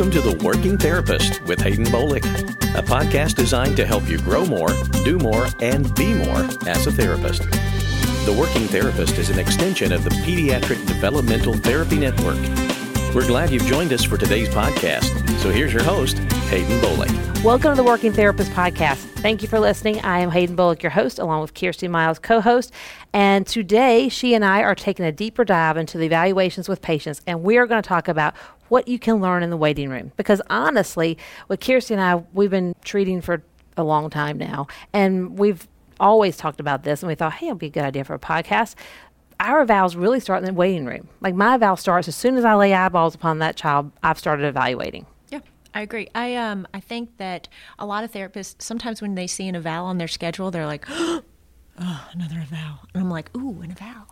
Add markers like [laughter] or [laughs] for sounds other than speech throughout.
Welcome to The Working Therapist with Haden Bolick, a podcast designed to help you grow more, do more, and be more as a therapist. The Working Therapist is an extension of the Pediatric Developmental Therapy Network. We're glad you've joined us for today's podcast. So here's your host, Haden Bolick. Welcome to the Working Therapist Podcast. Thank you for listening. I am Haden Bolick, your host, along with Kjirsti Miles, co host. And today, she and I are taking a deeper dive into the evaluations with patients, and we are going to talk about what you can learn in the waiting room. Because honestly, with Kjirsti and I, we've been treating for a long time now, and we've always talked about this, and we thought, hey, it'll be a good idea for a podcast. Our vows really start in the waiting room. Like my vow starts as soon as I lay eyeballs upon that child, I've started evaluating. Yeah, I agree. I um I think that a lot of therapists sometimes when they see an eval on their schedule, they're like, [gasps] oh, another eval, and I'm like, ooh, an eval.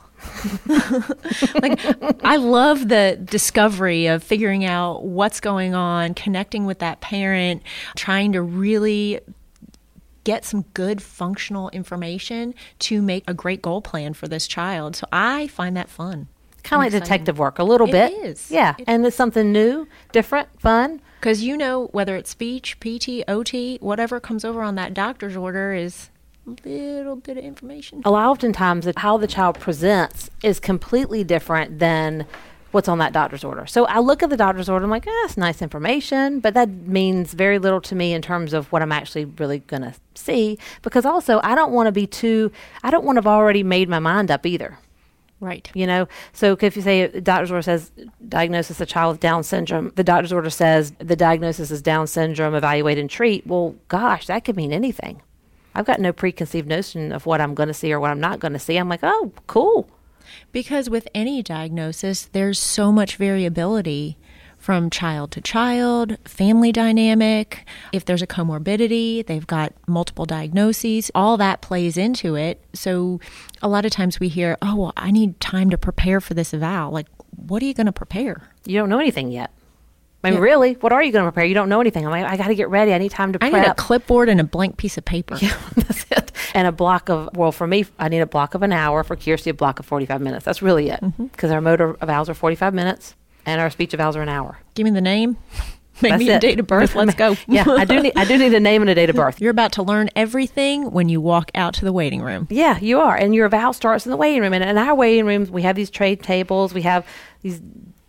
[laughs] like I love the discovery of figuring out what's going on, connecting with that parent, trying to really get some good functional information to make a great goal plan for this child. So I find that fun. Kind of like detective work, a little It bit. is. Yeah, It and it's something new, different, fun. Because you know, whether it's speech, PT, OT, whatever comes over on that doctor's order is little bit of information. A lot oftentimes, that how the child presents is completely different than what's on that doctor's order. So I look at the doctor's order, I'm like, ah, that's nice information, but that means very little to me in terms of what I'm actually really going to see. Because also, I don't want to be too, I don't want to have already made my mind up either. Right. You know, so if you say doctor's order says diagnosis a child with Down syndrome, the doctor's order says the diagnosis is Down syndrome, evaluate and treat. Well, gosh, that could mean anything. I've got no preconceived notion of what I'm going to see or what I'm not going to see. I'm like, oh, cool. Because with any diagnosis, there's so much variability from child to child, family dynamic. If there's a comorbidity, they've got multiple diagnoses, all that plays into it. So a lot of times we hear, oh, well, I need time to prepare for this eval. Like, what are you going to prepare? You don't know anything yet. I mean, Yeah. really, what are you going to prepare? You don't know anything. I'm like, I got to get ready. I need time to prepare. I prep. need a clipboard and a blank piece of paper. [laughs] Yeah, That's it. And a block of, well, for me, I need a block of an hour. For Kjirsti, a block of 45 minutes. That's really it. Mm-hmm. Because our motor evals are 45 minutes and our speech evals are an hour. Give me the name, [laughs] That's maybe a date of birth. Let's go. yeah, I do need I do need a name and a date of birth. [laughs] You're about to learn everything when you walk out to the waiting room. Yeah, you are. And your vow starts in the waiting room. And in our waiting rooms, we have these trade tables. We have these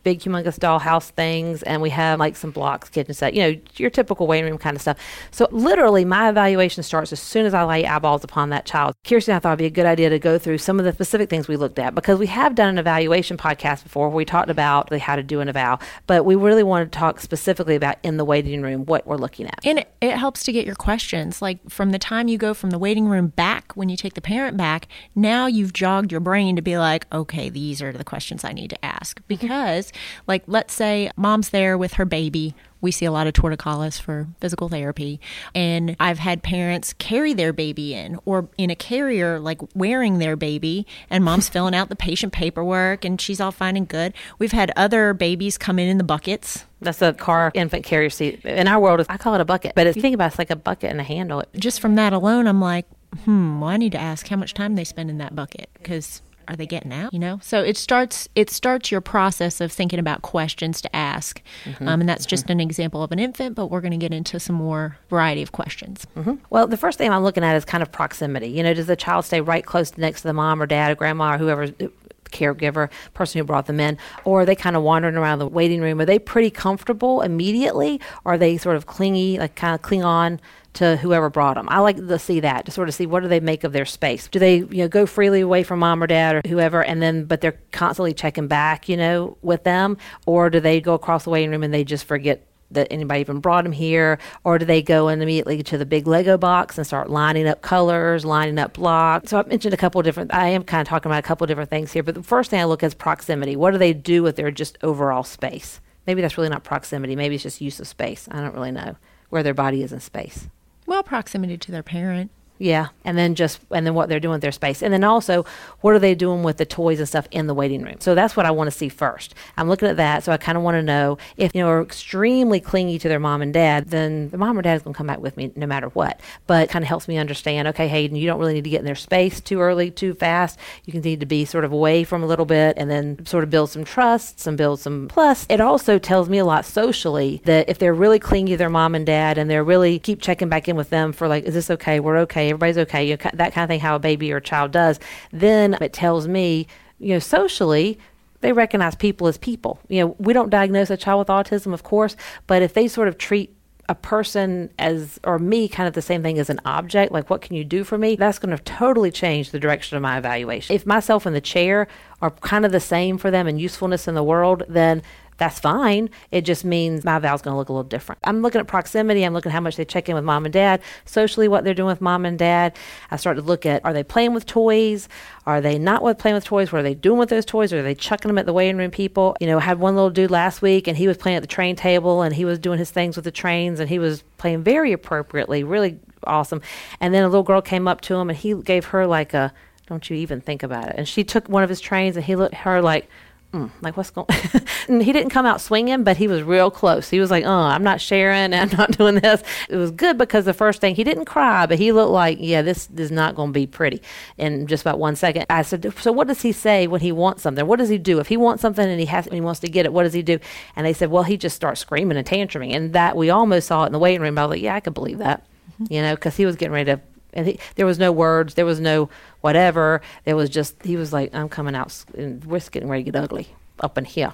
big, humongous dollhouse things. And we have like some blocks, kitchen set, you know, your typical waiting room kind of stuff. So literally, my evaluation starts as soon as I lay eyeballs upon that child. Kirsten, I thought it'd be a good idea to go through some of the specific things we looked at because we have done an evaluation podcast before where we talked about how to do an eval. But we really want to talk specifically about in the waiting room what we're looking at. And it, it helps to get your questions. Like from the time you go from the waiting room back, when you take the parent back, now you've jogged your brain to be like, okay, these are the questions I need to ask. Mm-hmm. Because, like, let's say mom's there with her baby. We see a lot of torticollis for physical therapy. And I've had parents carry their baby in or in a carrier, like wearing their baby, and mom's [laughs] filling out the patient paperwork and she's all fine and good. We've had other babies come in in the buckets That's a car infant carrier seat. In our world, I call it a bucket. But if you think about it, it's like a bucket and a handle. just from that alone, I'm like, hmm, well, I need to ask how much time they spend in that bucket because are they getting out? You know, so it starts it starts your process of thinking about questions to ask, um, and that's just an example of an infant. But we're going to get into some more variety of questions. Well, the first thing I'm looking at is kind of proximity. You know, does the child stay right close next to the mom or dad or grandma or whoever's uh, caregiver, person who brought them in, or are they kind of wandering around the waiting room? Are they pretty comfortable immediately? Are they sort of clingy, like kind of cling on to whoever brought them? I like to see that to sort of see what do they make of their space. Do they, you know, go freely away from mom or dad or whoever, and then but they're constantly checking back, you know, with them, or do they go across the waiting room and they just forget that anybody even brought them here, or do they go in immediately to the big Lego box and start lining up colors, lining up blocks? So I've mentioned a couple different. I am kind of talking about a couple different things here, but the first thing I look at is proximity. What do they do with their just overall space? Maybe that's really not proximity. Maybe it's just use of space. I don't really know where their body is in space. Well, proximity to their parent. Yeah, and then just and then what they're doing with their space, and then also what are they doing with the toys and stuff in the waiting room? So that's what I want to see first. I'm looking at that, so I kind of want to know if you know are extremely clingy to their mom and dad, then the mom or dad is going to come back with me no matter what. But kind of helps me understand. Okay, Haden, you don't really need to get in their space too early, too fast. You can need to be sort of away from a little bit, and then sort of build some trust, some build some. Plus, it also tells me a lot socially that if they're really clingy to their mom and dad, and they're really keep checking back in with them for like, is this okay? We're okay everybody's okay, you know, that kind of thing, how a baby or a child does, then it tells me, you know, socially, they recognize people as people. You know, we don't diagnose a child with autism, of course, but if they sort of treat a person as or me kind of the same thing as an object like what can you do for me that's going to totally change the direction of my evaluation if myself and the chair are kind of the same for them and usefulness in the world then that's fine. It just means my eval's going to look a little different. I'm looking at proximity. I'm looking at how much they check in with mom and dad, socially, what they're doing with mom and dad. I start to look at are they playing with toys? Are they not with playing with toys? What are they doing with those toys? Are they chucking them at the waiting room people? You know, I had one little dude last week and he was playing at the train table and he was doing his things with the trains and he was playing very appropriately, really awesome. And then a little girl came up to him and he gave her like a, don't you even think about it. And she took one of his trains and he looked at her like, mm, like what's going [laughs] he didn't come out swinging but he was real close. He was like oh i'm not sharing [laughs] i'm not doing this. It was good because the first thing he didn't cry but he looked like yeah this is not going to be pretty. In just about one second i said so what does he say when he wants something? What does he do? If he wants something and he has and he wants to get it what does he do? And they said well he just starts screaming and tantruming. And that we almost saw it in the waiting room. I was like yeah i could believe that mm-hmm. you know because he was getting ready to and he, there was no words, there was no whatever. There was just he was like, "I'm coming out, and we're getting ready to get ugly up in here."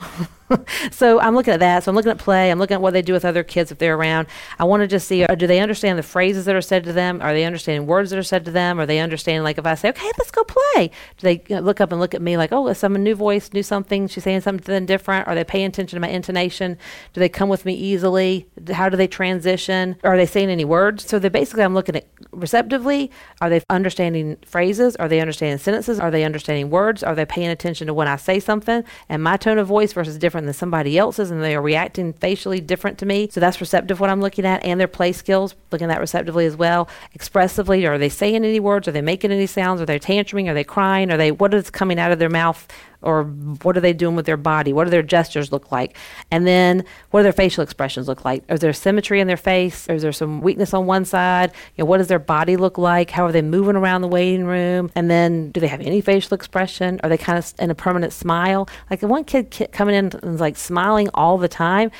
[laughs] [laughs] so I'm looking at that. So I'm looking at play. I'm looking at what they do with other kids if they're around. I want to just see uh, do they understand the phrases that are said to them? Are they understanding words that are said to them? Are they understanding, like, if I say, okay, let's go play, do they look up and look at me like, oh, is some new voice, new something? She's saying something different. Are they paying attention to my intonation? Do they come with me easily? How do they transition? Are they saying any words? So they basically, I'm looking at receptively. Are they understanding phrases? Are they understanding sentences? Are they understanding words? Are they paying attention to when I say something and my tone of voice versus different? Different than somebody else's and they are reacting facially different to me. So that's receptive what I'm looking at and their play skills, looking at receptively as well. Expressively, are they saying any words? Are they making any sounds? Are they tantruming? Are they crying? Are they what is coming out of their mouth or what are they doing with their body? What do their gestures look like? And then what do their facial expressions look like? Is there symmetry in their face? Or is there some weakness on one side? You know, what does their body look like? How are they moving around the waiting room? And then do they have any facial expression? Are they kind of in a permanent smile? Like one kid coming in and is like smiling all the time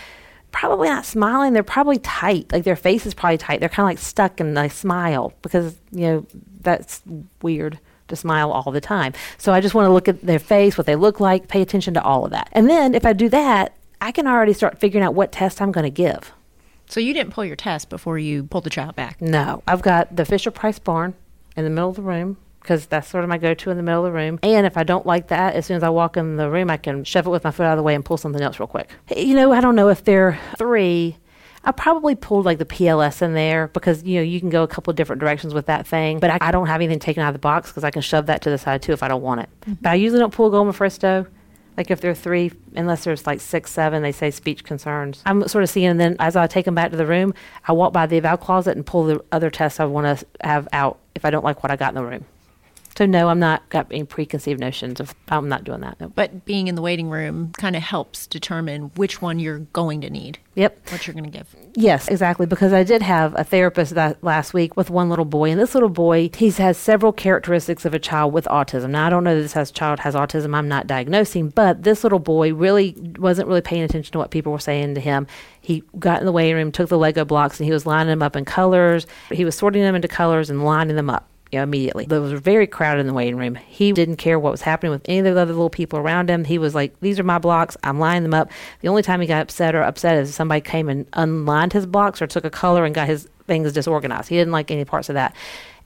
probably not smiling. They're probably tight. Like their face is probably tight. They're kind of like stuck and they smile because, you know, that's weird to smile all the time. So I just want to look at their face, what they look like, pay attention to all of that. And then if I do that, I can already start figuring out what test I'm going to give. So you didn't pull your test before you pulled the child back? No. I've got the Fisher Price barn in the middle of the room because that's sort of my go-to in the middle of the room. And if I don't like that, as soon as I walk in the room, I can shove it with my foot out of the way and pull something else real quick. You know, I don't know if they're three I probably pulled like the PLS in there because you know you can go a couple different directions with that thing. But I, I don't have anything taken out of the box because I can shove that to the side too if I don't want it. Mm-hmm. But I usually don't pull Goldman Fristoe. Like if there are three, unless there's like six, seven, they say speech concerns. I'm sort of seeing, and then as I take them back to the room, I walk by the eval closet and pull the other tests I want to have out if I don't like what I got in the room. So no, I'm not got any preconceived notions of. I'm not doing that. No. But being in the waiting room kind of helps determine which one you're going to need. Yep. What you're going to give. Yes, exactly. Because I did have a therapist that last week with one little boy, and this little boy, he has several characteristics of a child with autism. Now I don't know that this has, child has autism. I'm not diagnosing, but this little boy really wasn't really paying attention to what people were saying to him. He got in the waiting room, took the Lego blocks, and he was lining them up in colors. He was sorting them into colors and lining them up you know, immediately. It was very crowded in the waiting room. He didn't care what was happening with any of the other little people around him. He was like, These are my blocks. I'm lining them up. The only time he got upset or upset is somebody came and unlined his blocks or took a color and got his things disorganized. He didn't like any parts of that.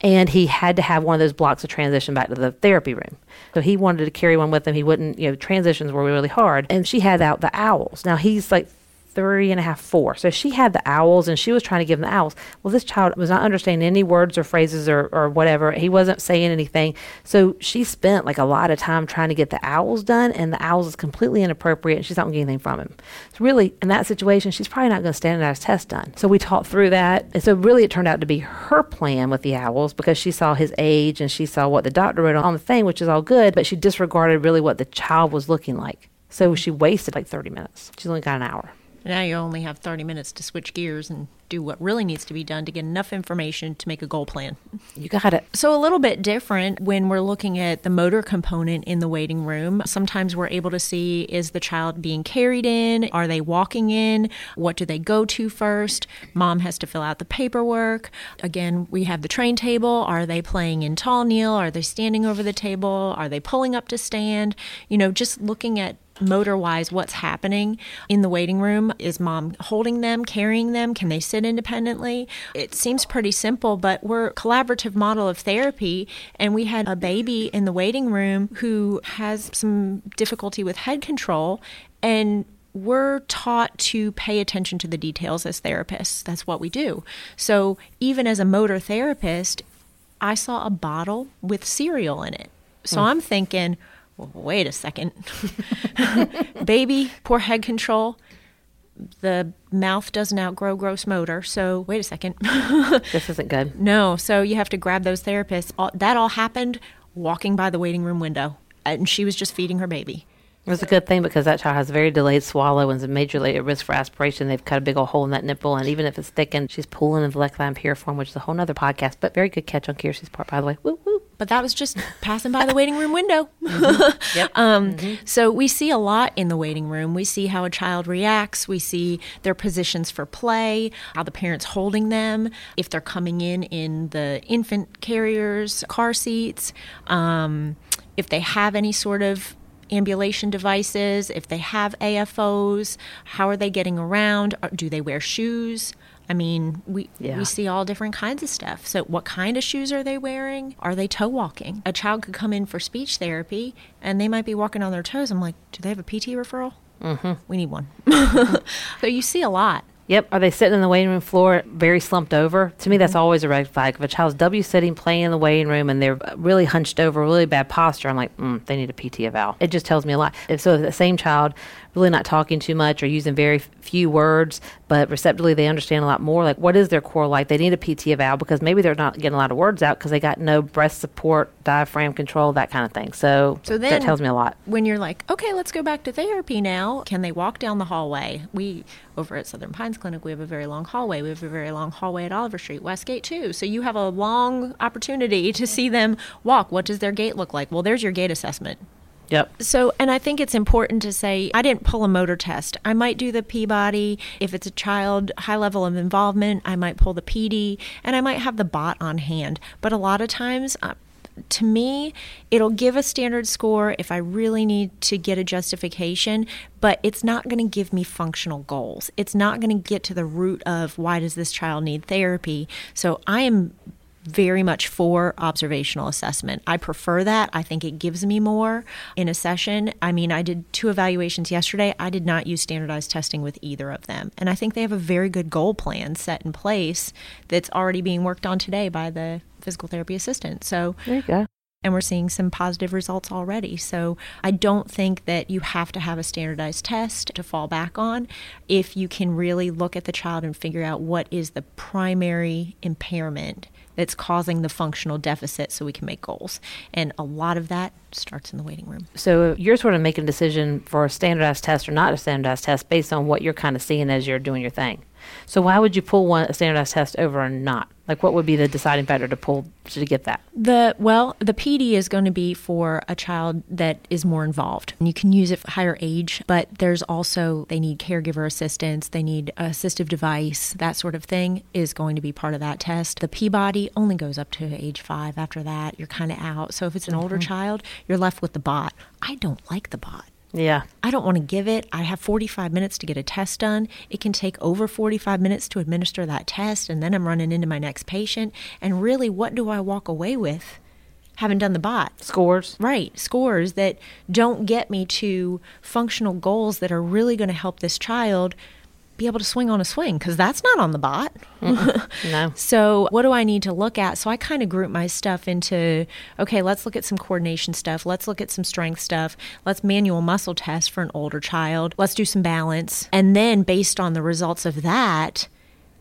And he had to have one of those blocks to transition back to the therapy room. So he wanted to carry one with him. He wouldn't, you know, transitions were really hard. And she had out the OWLS. Now he's like three and a half, four. So she had the OWLS and she was trying to give him the OWLS. Well, this child was not understanding any words or phrases or, or whatever. He wasn't saying anything. So she spent like a lot of time trying to get the OWLS done, and the OWLS is completely inappropriate and she's not going to get anything from him. So, really, in that situation, she's probably not going to standardize test done. So, we talked through that. And so, really, it turned out to be her plan with the OWLS because she saw his age and she saw what the doctor wrote on the thing, which is all good, but she disregarded really what the child was looking like. So, she wasted like 30 minutes. She's only got an hour. Now you only have 30 minutes to switch gears and do what really needs to be done to get enough information to make a goal plan. You got it. So, a little bit different when we're looking at the motor component in the waiting room. Sometimes we're able to see is the child being carried in? Are they walking in? What do they go to first? Mom has to fill out the paperwork. Again, we have the train table. Are they playing in tall kneel? Are they standing over the table? Are they pulling up to stand? You know, just looking at motor wise what's happening in the waiting room is mom holding them carrying them can they sit independently it seems pretty simple but we're a collaborative model of therapy and we had a baby in the waiting room who has some difficulty with head control and we're taught to pay attention to the details as therapists. That's what we do. So, even as a motor therapist, I saw a bottle with cereal in it. So, mm. I'm thinking, well, wait a second. [laughs] Baby, poor head control. The mouth doesn't outgrow gross motor. So, wait a second. [laughs] this isn't good. No. So, you have to grab those therapists. All, that all happened walking by the waiting room window. Uh, and she was just feeding her baby. It was a good thing because that child has very delayed swallow and is majorly at risk for aspiration. They've cut a big old hole in that nipple, and even if it's thickened, she's pulling in the lectine piriform, which is a whole other podcast. But very good catch on Kjirsti's part, by the way. Woo woo. But that was just passing by the waiting room window. [laughs] mm-hmm. Yep. Um, mm-hmm. So we see a lot in the waiting room. We see how a child reacts. We see their positions for play, how the parents holding them, if they're coming in in the infant carriers, car seats, um, if they have any sort of ambulation devices, if they have AFOs, how are they getting around? Do they wear shoes? I mean, we yeah. we see all different kinds of stuff. So, what kind of shoes are they wearing? Are they toe walking? A child could come in for speech therapy and they might be walking on their toes. I'm like, do they have a PT referral? Mm-hmm. We need one. [laughs] so, you see a lot. Yep. Are they sitting in the waiting room floor very slumped over? To me, that's mm-hmm. always a red flag. If a child's W sitting, playing in the waiting room, and they're really hunched over, really bad posture, I'm like, mm, they need a PT eval. It just tells me a lot. If so, if the same child really not talking too much or using very few words, but receptively they understand a lot more. Like, what is their core like? They need a PT eval because maybe they're not getting a lot of words out because they got no breath support, diaphragm control, that kind of thing. So, so then, that tells me a lot. When you're like, okay, let's go back to therapy now, can they walk down the hallway? We, over at Southern Pines Clinic, we have a very long hallway. We have a very long hallway at Oliver Street, Westgate, too. So you have a long opportunity to see them walk. What does their gait look like? Well, there's your gait assessment. Yep. So, and I think it's important to say I didn't pull a motor test. I might do the Peabody. If it's a child, high level of involvement, I might pull the PD and I might have the BOT on hand. But a lot of times, uh, to me, it'll give a standard score if I really need to get a justification, but it's not going to give me functional goals. It's not going to get to the root of why does this child need therapy. So I am very much for observational assessment. I prefer that. I think it gives me more in a session. I mean, I did two evaluations yesterday. I did not use standardized testing with either of them. And I think they have a very good goal plan set in place that's already being worked on today by the physical therapy assistant. So there you go and we're seeing some positive results already. So I don't think that you have to have a standardized test to fall back on if you can really look at the child and figure out what is the primary impairment that's causing the functional deficit so we can make goals. And a lot of that starts in the waiting room. So you're sort of making a decision for a standardized test or not a standardized test based on what you're kind of seeing as you're doing your thing. So why would you pull one a standardized test over or not? Like what would be the deciding factor to pull to get that? The well, the PD is going to be for a child that is more involved. And you can use it for higher age, but there's also they need caregiver assistance, they need assistive device, that sort of thing is going to be part of that test. The Peabody only goes up to age 5. After that, you're kind of out. So if it's an mm-hmm. older child, you're left with the BOT. I don't like the BOT. Yeah. I don't want to give it. I have 45 minutes to get a test done. It can take over 45 minutes to administer that test, and then I'm running into my next patient. And really, what do I walk away with? Having done the BOT. Scores. Right. Scores that don't get me to functional goals that are really going to help this child be able to swing on a swing because that's not on the BOT. [laughs] No. So, what do I need to look at? So, I kind of group my stuff into okay, let's look at some coordination stuff. Let's look at some strength stuff. Let's manual muscle test for an older child. Let's do some balance. And then, based on the results of that,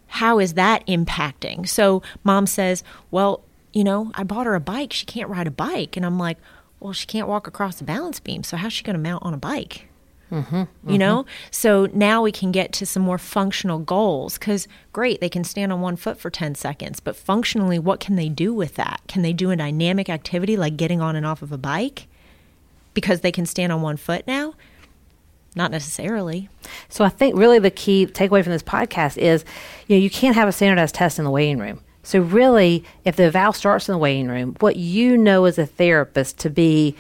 how is that impacting? So, mom says, well, you know, I bought her a bike. She can't ride a bike. And I'm like, well, she can't walk across the balance beam. So, how's she going to mount on a bike? Mm-hmm, you know? Mm-hmm. so now we can get to some more functional goals because great they can stand on one foot for 10 seconds but functionally what can they do with that? Can they do a dynamic activity like getting on and off of a bike? Because they can stand on one foot now? Not necessarily. So I think really the key takeaway from this podcast is, you know, you can't have a standardized test in the waiting room. So really, if the eval starts in the waiting room, what you know as a therapist to be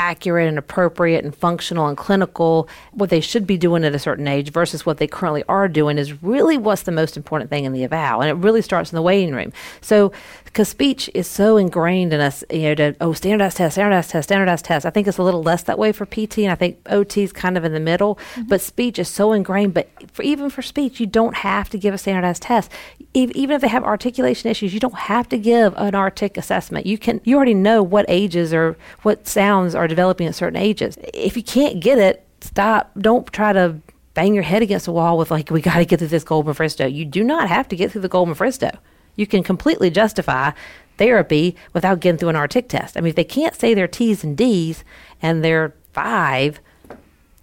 accurate and appropriate and functional and clinical, what they should be doing at a certain age versus what they currently are doing is really what's the most important thing in the eval. And it really starts in the waiting room. So, because speech is so ingrained in us, you know, to, oh, standardized test, standardized test, standardized test. I think it's a little less that way for PT, and I think OT is kind of in the middle. Mm-hmm. But speech is so ingrained. But for, even for speech, you don't have to give a standardized test. Ev- Even if they have articulation issues, you don't have to give an artic assessment. You can, you already know what ages or what sounds are developing at certain ages. If you can't get it, stop. Don't try to bang your head against the wall with like, we got to get through this Goldman Fristoe. You do not have to get through the Goldman Fristoe. You can completely justify therapy without getting through an artic test. I mean, if they can't say their T's and D's and they're five,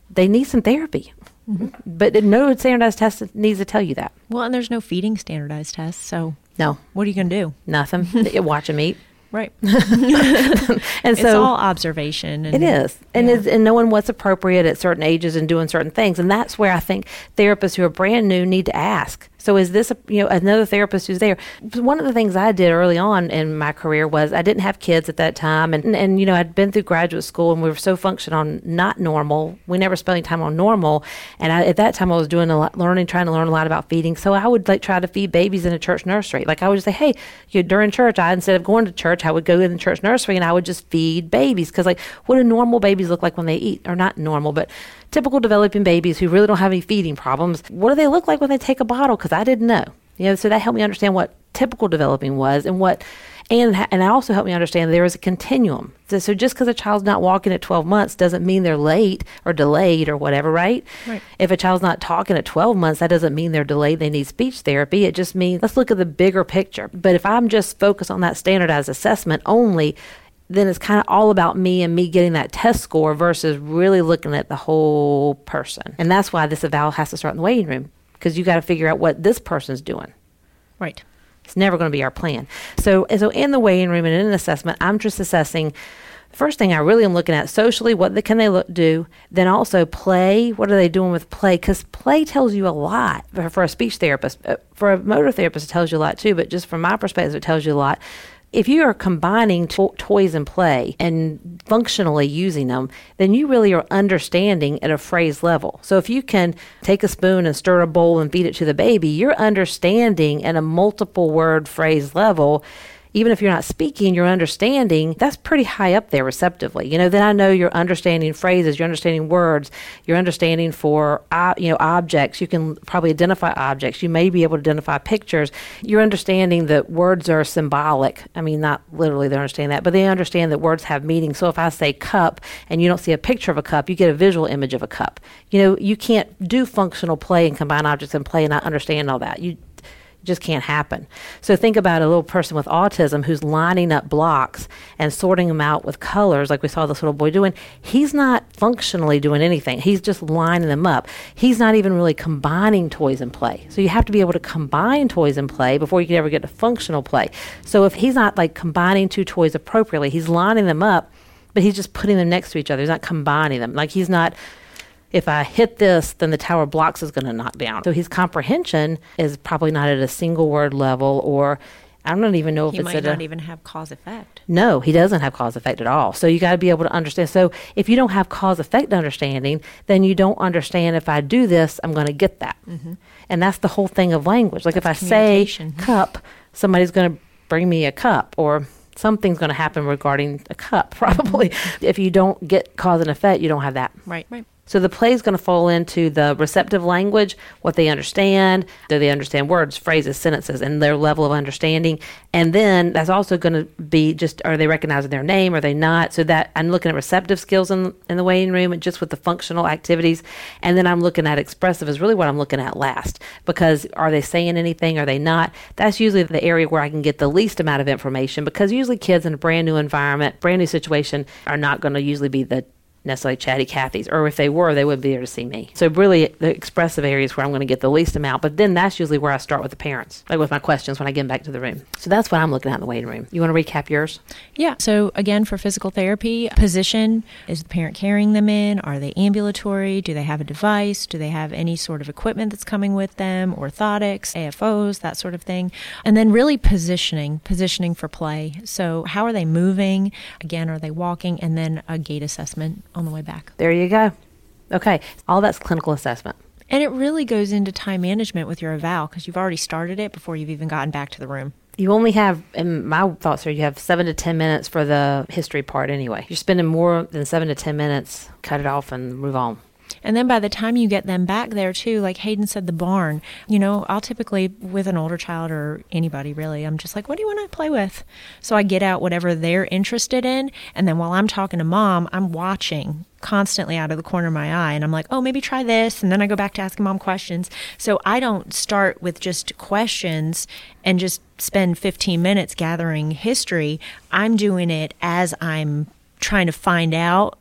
they need some therapy. Mm-hmm. But no standardized test needs to tell you that. well and there's no feeding standardized tests so No, what are you going to do nothing. You [laughs] Watch them eat. Right [laughs] And it's so all observation and It is, and Yeah. it's, and knowing what's appropriate at certain ages and doing certain things, and that's where I think therapists who are brand new need to ask. So, is this a, you know another therapist who's there? One of the things I did early on in my career was I didn't have kids at that time, and and you know I'd been through graduate school, and we were so functioned on not normal. We never spent any time on normal, and I, at that time I was doing a lot, learning, trying to learn a lot about feeding. So I would like try to feed babies in a church nursery. Like I would say, hey, you know, during church, I instead of going to church, I would go in the church nursery and I would just feed babies because like what do normal babies look like when they eat? Or not normal, but typical developing babies who really don't have any feeding problems. What do they look like when they take a bottle? Because I didn't know. You know, so that helped me understand what typical developing was and what. And, and it also helped me understand there is a continuum. So, so just because a child's not walking at 12 months doesn't mean they're late or delayed or whatever, right? Right. If a child's not talking at 12 months, that doesn't mean they're delayed. They need speech therapy. It just means let's look at the bigger picture. But if I'm just focused on that standardized assessment only, then it's kind of all about me and me getting that test score versus really looking at the whole person. And that's why this eval has to start in the waiting room because you got to figure out what this person's doing. right It's never going to be our plan. So, so in the waiting room and in an assessment, I'm just assessing. First thing I really am looking at socially, what the, can they look, do? Then also play. What are they doing with play? Because play tells you a lot for, for a speech therapist. Uh, For a motor therapist, it tells you a lot too. But just from my perspective, it tells you a lot. If you are combining to- toys and play and functionally using them, then you really are understanding at a phrase level. So if you can take a spoon and stir a bowl and feed it to the baby, you're understanding at a multiple word phrase level. Even if you're not speaking, you're understanding. That's pretty high up there receptively. You know, then I know you're understanding phrases, you're understanding words, you're understanding for uh, you know objects. You can probably identify objects. You may be able to identify pictures. You're understanding that words are symbolic. I mean, not literally they understand that, but they understand that words have meaning. So if I say cup and you don't see a picture of a cup, you get a visual image of a cup. You know, you can't do functional play and combine objects and play and not understand all that. You just can't happen. So think about a little person with autism who's lining up blocks and sorting them out with colors, like we saw this little boy doing. He's not functionally doing anything. He's just lining them up. He's not even really combining toys and play. So you have to be able to combine toys and play before you can ever get to functional play. So if he's not like combining two toys appropriately, he's lining them up, but he's just putting them next to each other. He's not combining them. Like he's not if I hit this, then the tower blocks is going to knock down. So his comprehension is probably not at a single word level, or I don't even know if he it's might not a. even have cause effect no, he doesn't have cause effect at all. So you got to be able to understand. So if you don't have cause effect understanding, then you don't understand if I do this, I'm going to get that. Mm-hmm. And that's the whole thing of language. Like if I say [laughs] cup, somebody's going to bring me a cup or something's going to happen regarding a cup [laughs] probably. Mm-hmm. if you don't get cause and effect, you don't have that. right right So the play is going to fall into the receptive language, what they understand, do they understand words, phrases, sentences, and their level of understanding. And then that's also going to be just are they recognizing their name, are they not? So that I'm looking at receptive skills in, in the waiting room and just with the functional activities. And then I'm looking at expressive is really what I'm looking at last because are they saying anything, are they not? That's usually the area where I can get the least amount of information because usually kids in a brand new environment, brand new situation are not going to usually be the necessarily chatty Cathy's, or if they were, they wouldn't be there to see me. So really, the expressive areas where I'm going to get the least amount. But then that's usually where I start with the parents, like with my questions when I get them back to the room. So that's what I'm looking at in the waiting room. You want to recap yours? Yeah. So again, for physical therapy, position is the parent carrying them in? Are they ambulatory? Do they have a device? Do they have any sort of equipment that's coming with them? Orthotics, AFOs, that sort of thing. And then really positioning, positioning for play. So how are they moving? Again, are they walking? And then a gait assessment on the way back. There you go. Okay. All that's clinical assessment. And it really goes into time management with your eval because you've already started it before you've even gotten back to the room. You only have, in my thoughts are, you have seven to 10 minutes for the history part anyway. You're spending more than seven to 10 minutes, cut it off and move on. And then by the time you get them back there too, like Haden said, the barn, you know, I'll typically, with an older child or anybody really, I'm just like, what do you want to play with? So I get out whatever they're interested in. And then while I'm talking to mom, I'm watching constantly out of the corner of my eye and I'm like, "Oh, maybe try this." And then I go back to asking mom questions. So I don't start with just questions and just spend 15 minutes gathering history. I'm doing it as I'm trying to find out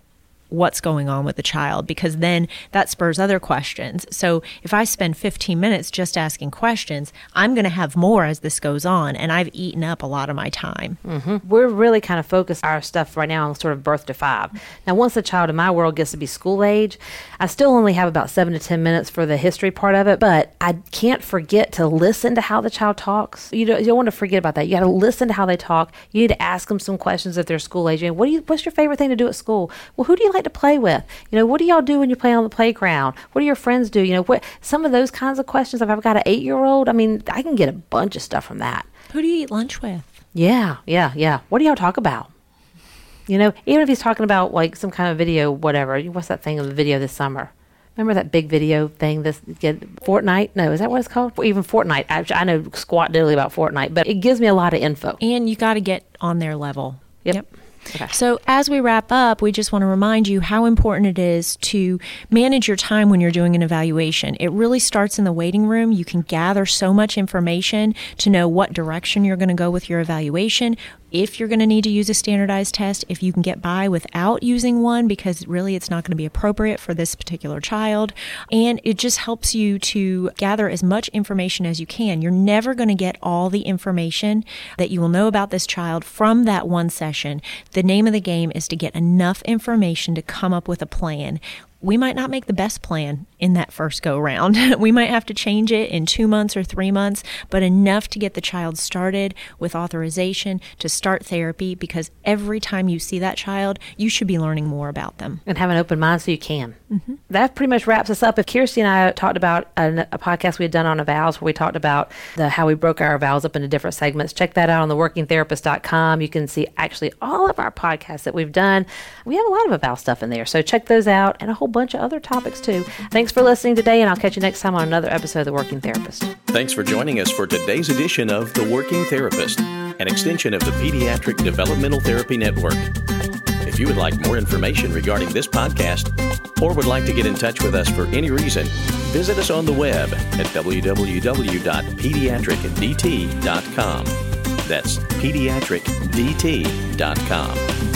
what's going on with the child because then that spurs other questions. So if I spend 15 minutes just asking questions, I'm going to have more as this goes on, and I've eaten up a lot of my time. Mm-hmm. We're really kind of focused our stuff right now on sort of birth to five. Now, once the child in my world gets to be school age, I still only have about seven to 10 minutes for the history part of it, but I can't forget to listen to how the child talks. You don't, you don't want to forget about that. You got to listen to how they talk. You need to ask them some questions if they're school age. What do you, what's your favorite thing to do at school? Well, who do you like to play with? You know, what do y'all do when you play on the playground? What do your friends do? You know, what some of those kinds of questions. If I've got an eight year old, I mean, I can get a bunch of stuff from that. Who do you eat lunch with? Yeah, yeah, yeah. What do y'all talk about? You know, even if he's talking about like some kind of video, whatever. What's that thing of the video this summer? Remember that big video thing? This Fortnite? No, is that what it's called? Even Fortnite. I, I know squat diddly about Fortnite, but it gives me a lot of info. And you got to get on their level. Yep. yep. Okay. So, as we wrap up, we just want to remind you how important it is to manage your time when you're doing an evaluation. It really starts in the waiting room. You can gather so much information to know what direction you're going to go with your evaluation, if you're going to need to use a standardized test, if you can get by without using one because really it's not going to be appropriate for this particular child. And it just helps you to gather as much information as you can. You're never going to get all the information that you will know about this child from that one session. The name of the game is to get enough information to come up with a plan we might not make the best plan in that first go round. [laughs] we might have to change it in two months or three months, but enough to get the child started with authorization to start therapy because every time you see that child, you should be learning more about them. And have an open mind so you can. Mm-hmm. That pretty much wraps us up. If Kjirsti and I talked about a, a podcast we had done on evals where we talked about the, how we broke our evals up into different segments, check that out on the workingtherapist.com. You can see actually all of our podcasts that we've done. We have a lot of eval stuff in there. So check those out and a whole bunch of other topics too. Thanks for listening today, and I'll catch you next time on another episode of The Working Therapist. Thanks for joining us for today's edition of The Working Therapist, an extension of the Pediatric Developmental Therapy Network. If you would like more information regarding this podcast or would like to get in touch with us for any reason, visit us on the web at www.pediatricdt.com. That's pediatricdt.com.